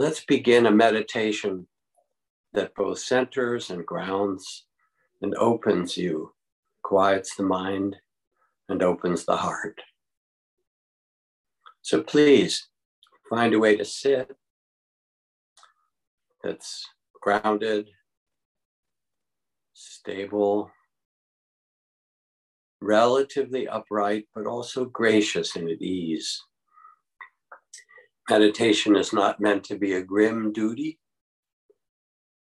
Let's begin a meditation that both centers and grounds and opens you, quiets the mind, and opens the heart. So please find a way to sit that's grounded, stable, relatively upright, but also gracious and at ease. Meditation is not meant to be a grim duty,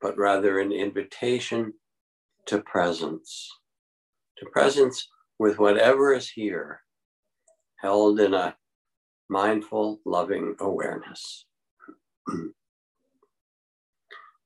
but rather an invitation to presence, to presence with whatever is here, held in a mindful, loving awareness.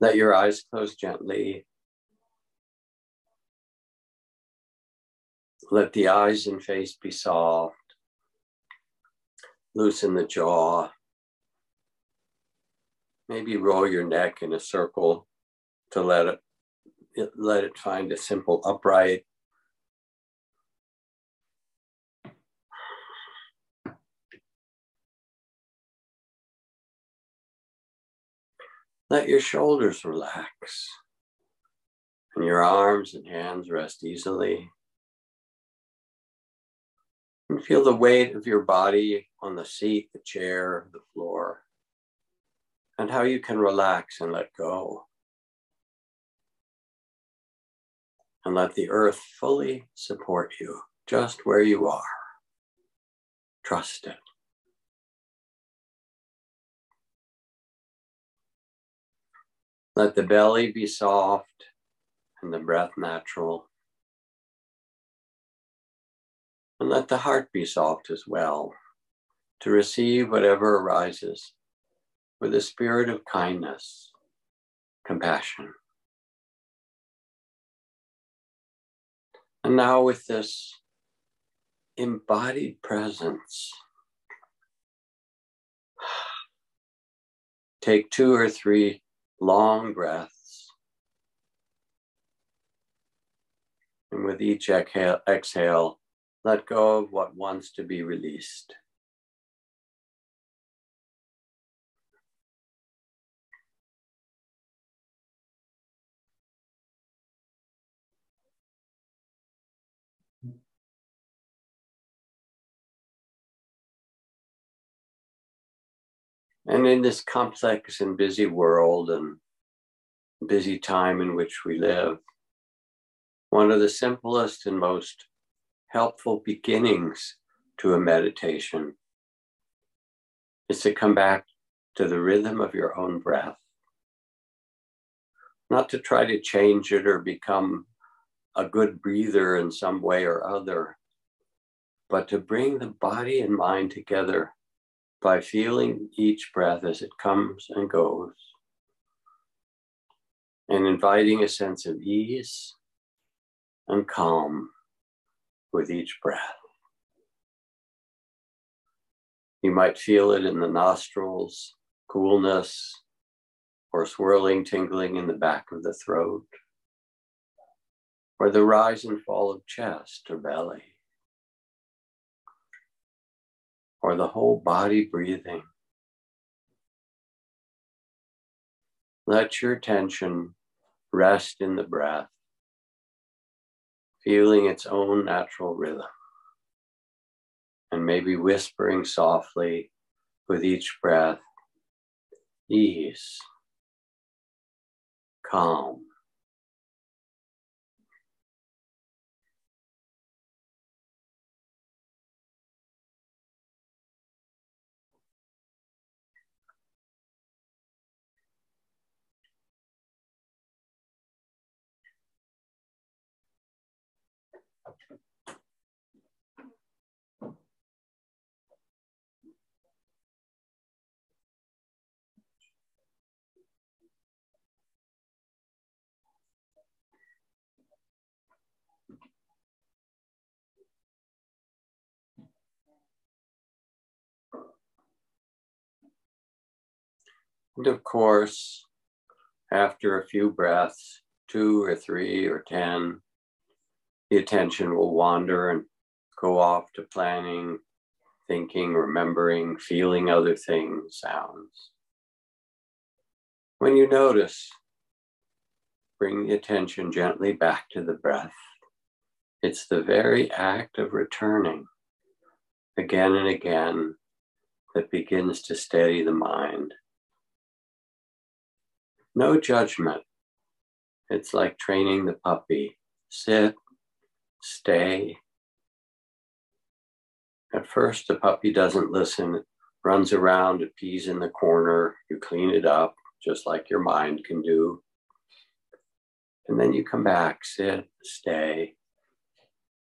Let your eyes close gently. Let the eyes and face be soft. Loosen the jaw. Maybe roll your neck in a circle to let it let it find a simple upright. Let your shoulders relax and your arms and hands rest easily. And feel the weight of your body on the seat, the chair, the floor, and how you can relax and let go. and let the earth fully support you just where you are. Trust it. Let the belly be soft and the breath natural. And let the heart be soft as well to receive whatever arises with a spirit of kindness, compassion. And now, with this embodied presence, take two or three long breaths. And with each exhale, exhale, let go of what wants to be released. And in this complex and busy world and busy time in which we live, one of the simplest and most helpful beginnings to a meditation is to come back to the rhythm of your own breath. Not to try to change it or become a good breather in some way or other, but to bring the body and mind together by feeling each breath as it comes and goes, and inviting a sense of ease and calm with each breath. You might feel it in the nostrils, coolness, or swirling tingling in the back of the throat, or the rise and fall of chest or belly. Or the whole body breathing. Let your attention rest in the breath, feeling its own natural rhythm, and maybe whispering softly with each breath ease, calm. And of course, after a few breaths, two or three or 10, the attention will wander and go off to planning, thinking, remembering, feeling other things, sounds. When you notice, bring the attention gently back to the breath. It's the very act of returning again and again that begins to steady the mind. No judgment. It's like training the puppy. Sit, stay. At first, the puppy doesn't listen, runs around, it pees in the corner. You clean it up, just like your mind can do. And then you come back, sit, stay.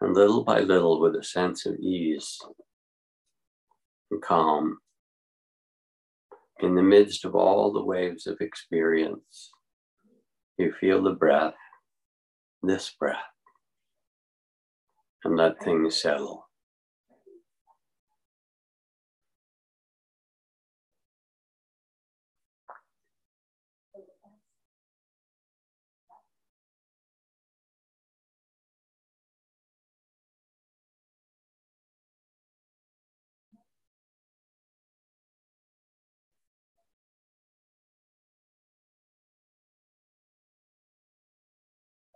And little by little, with a sense of ease, and calm in the midst of all the waves of experience. You feel the breath, this breath, and let things settle.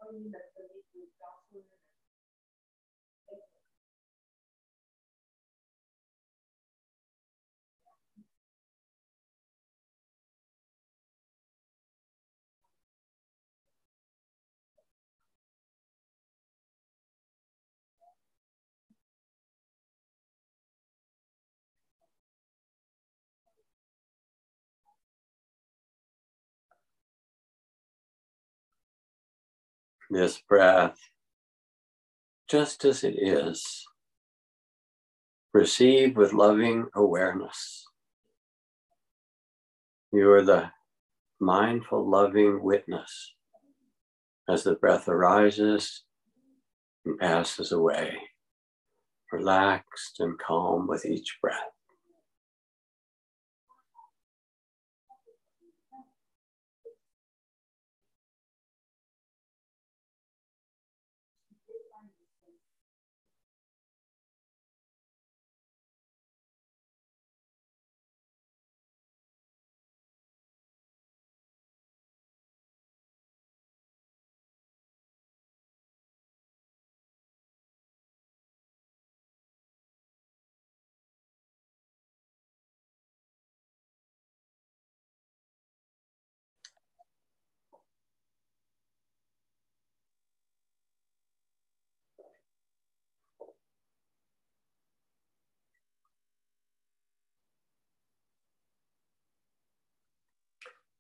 from the this breath just as it is. Receive with loving awareness. You are the mindful, loving witness as the breath arises and passes away, relaxed and calm with each breath.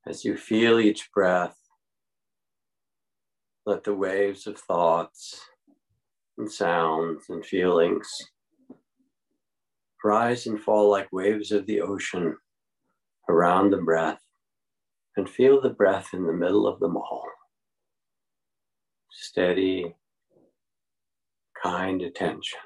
As you feel each breath, let the waves of thoughts and sounds and feelings rise and fall like waves of the ocean around the breath and feel the breath in the middle of them all. Steady, kind attention.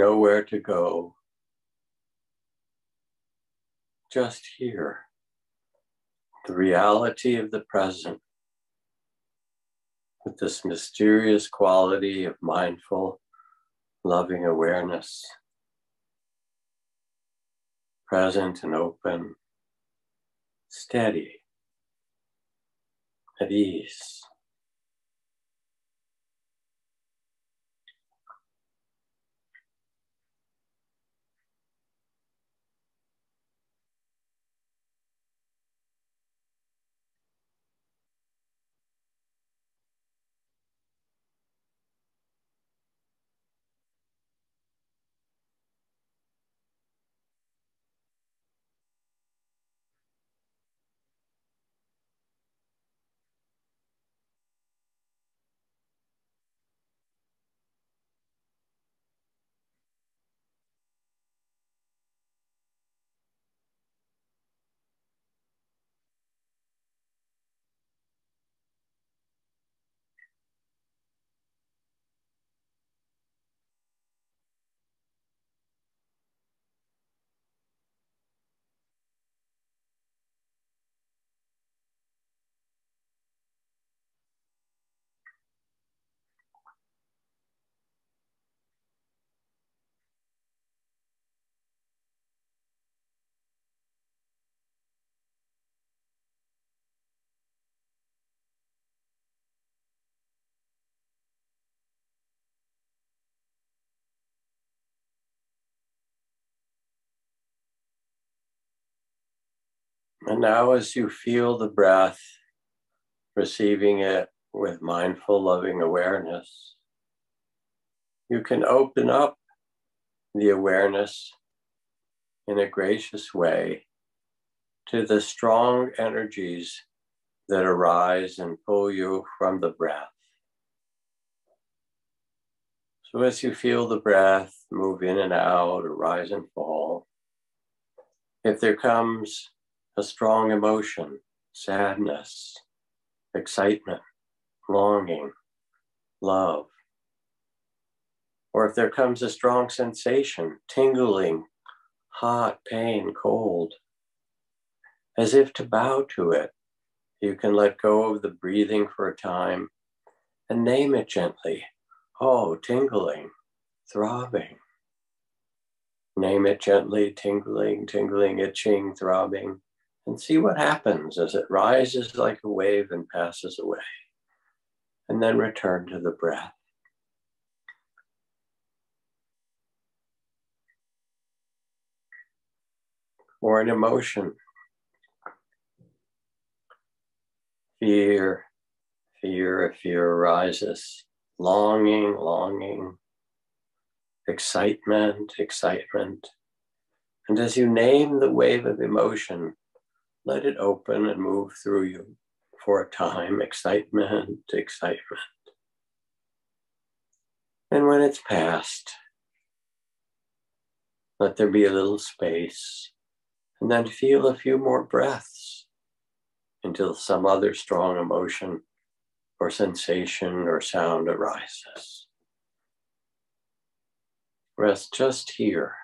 Nowhere to go, just here, the reality of the present. With this mysterious quality of mindful, loving awareness, present and open, steady, at ease. And now, as you feel the breath, receiving it with mindful, loving awareness, you can open up the awareness in a gracious way to the strong energies that arise and pull you from the breath. So, as you feel the breath move in and out, rise and fall, if there comes a strong emotion, sadness, excitement, longing, love. Or if there comes a strong sensation, tingling, hot, pain, cold, as if to bow to it, you can let go of the breathing for a time and name it gently. Oh, tingling, throbbing. Name it gently, tingling, tingling, itching, throbbing and see what happens as it rises like a wave and passes away. And then return to the breath. Or an emotion. Fear, fear, fear arises. Longing, longing. Excitement, excitement. And as you name the wave of emotion, let it open and move through you for a time excitement, excitement. And when it's past, let there be a little space, and then feel a few more breaths until some other strong emotion or sensation or sound arises. Rest just here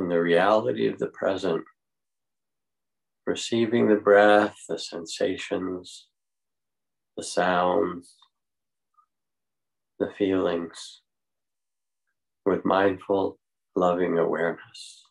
in the reality of the present receiving the breath, the sensations, the sounds, the feelings with mindful, loving awareness.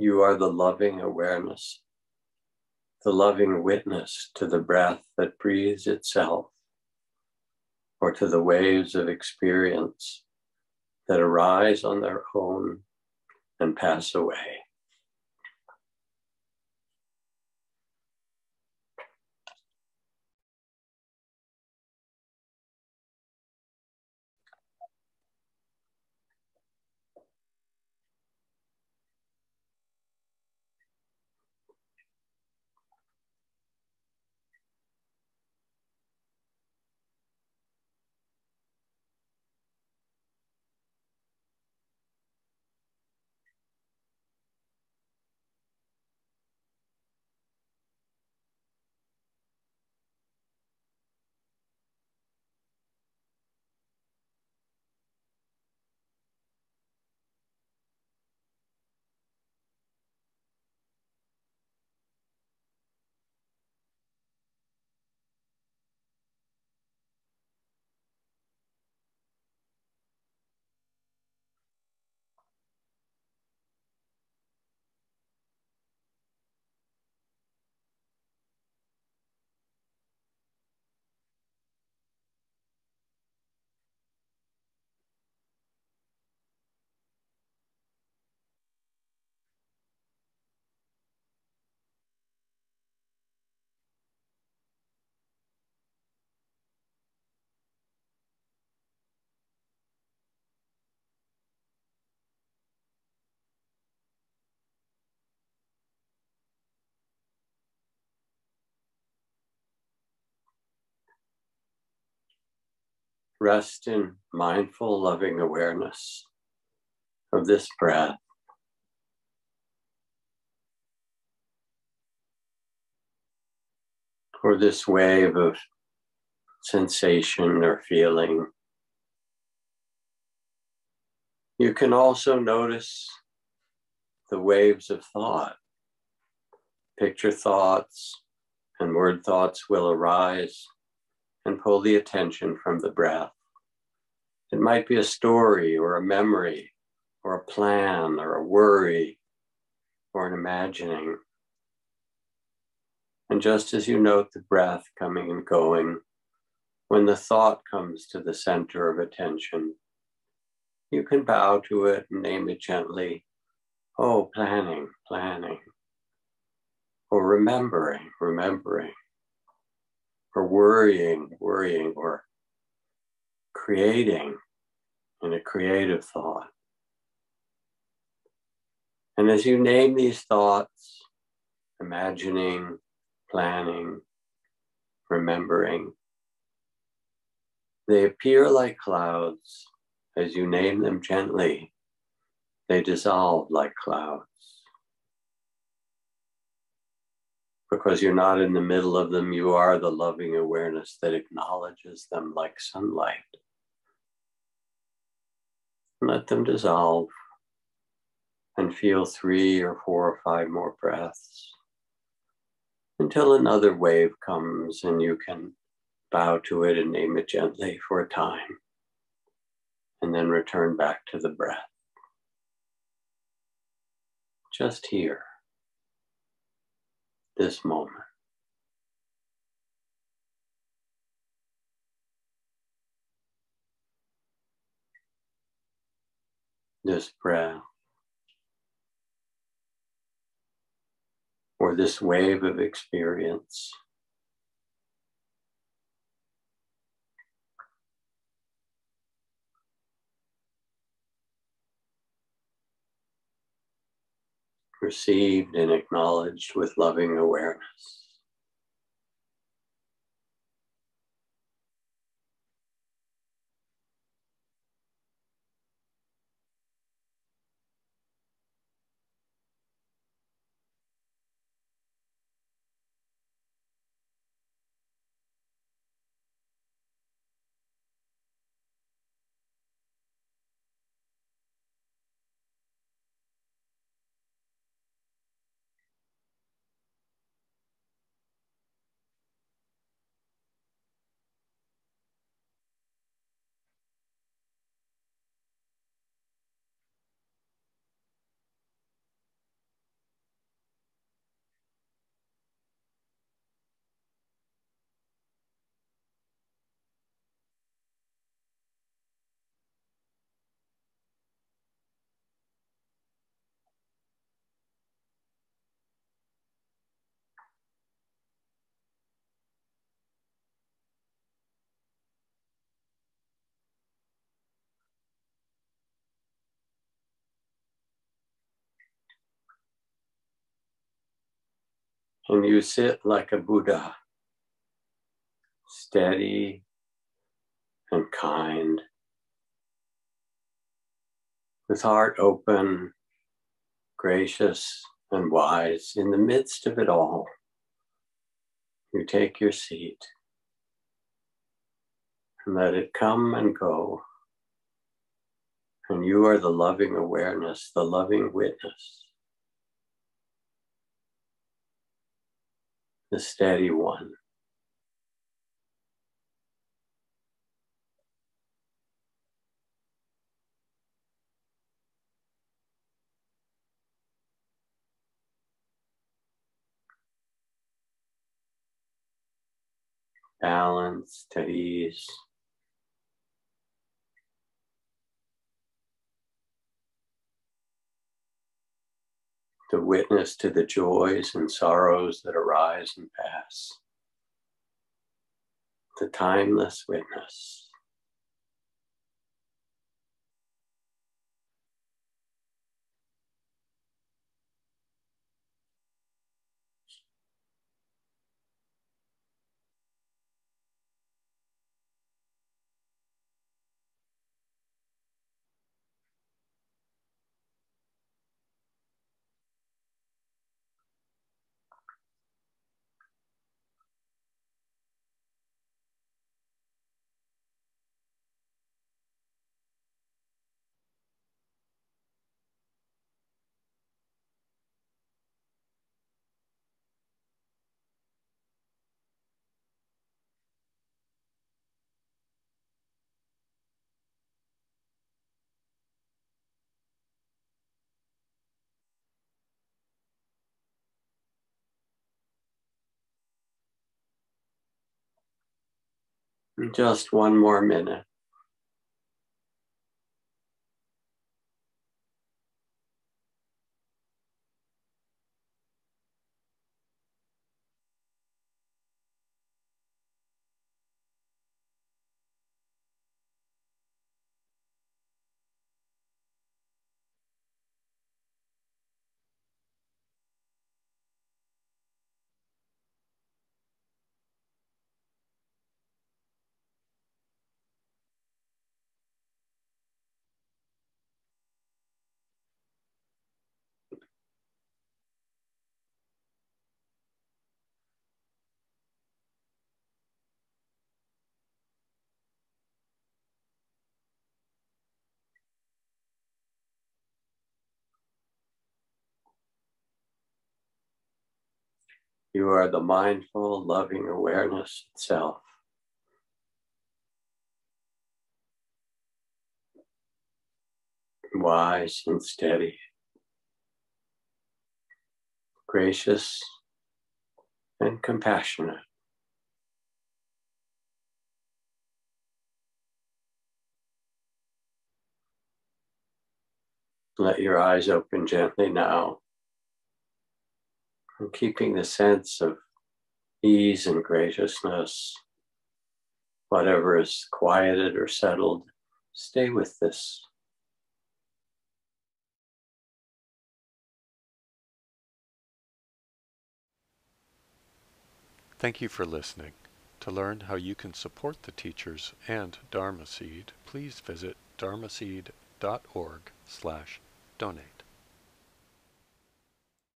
You are the loving awareness, the loving witness to the breath that breathes itself, or to the waves of experience that arise on their own and pass away. Rest in mindful, loving awareness of this breath. Or this wave of sensation or feeling. You can also notice the waves of thought. Picture thoughts and word thoughts will arise and pull the attention from the breath. It might be a story or a memory or a plan or a worry or an imagining. And just as you note the breath coming and going, when the thought comes to the center of attention, you can bow to it and name it gently. Oh, planning, planning. Or remembering, remembering or worrying, worrying, or creating in a creative thought. And as you name these thoughts, imagining, planning, remembering, they appear like clouds. As you name them gently, they dissolve like clouds. Because you're not in the middle of them. You are the loving awareness that acknowledges them like sunlight. Let them dissolve and feel three or four or five more breaths until another wave comes and you can bow to it and name it gently for a time and then return back to the breath. Just here this moment. This breath, or this wave of experience. Received and acknowledged with loving awareness. And you sit like a Buddha, steady and kind, with heart open, gracious, and wise in the midst of it all. You take your seat and let it come and go. And you are the loving awareness, the loving witness, the steady one. Balance, at ease. The witness to the joys and sorrows that arise and pass. The timeless witness. Just one more minute. You are the mindful, loving awareness itself. Wise and steady, gracious and compassionate. Let your eyes open gently now keeping the sense of ease and graciousness, whatever is quieted or settled, stay with this. Thank you for listening. To learn how you can support the teachers and Dharma Seed, please visit dharmaseed.org slash donate.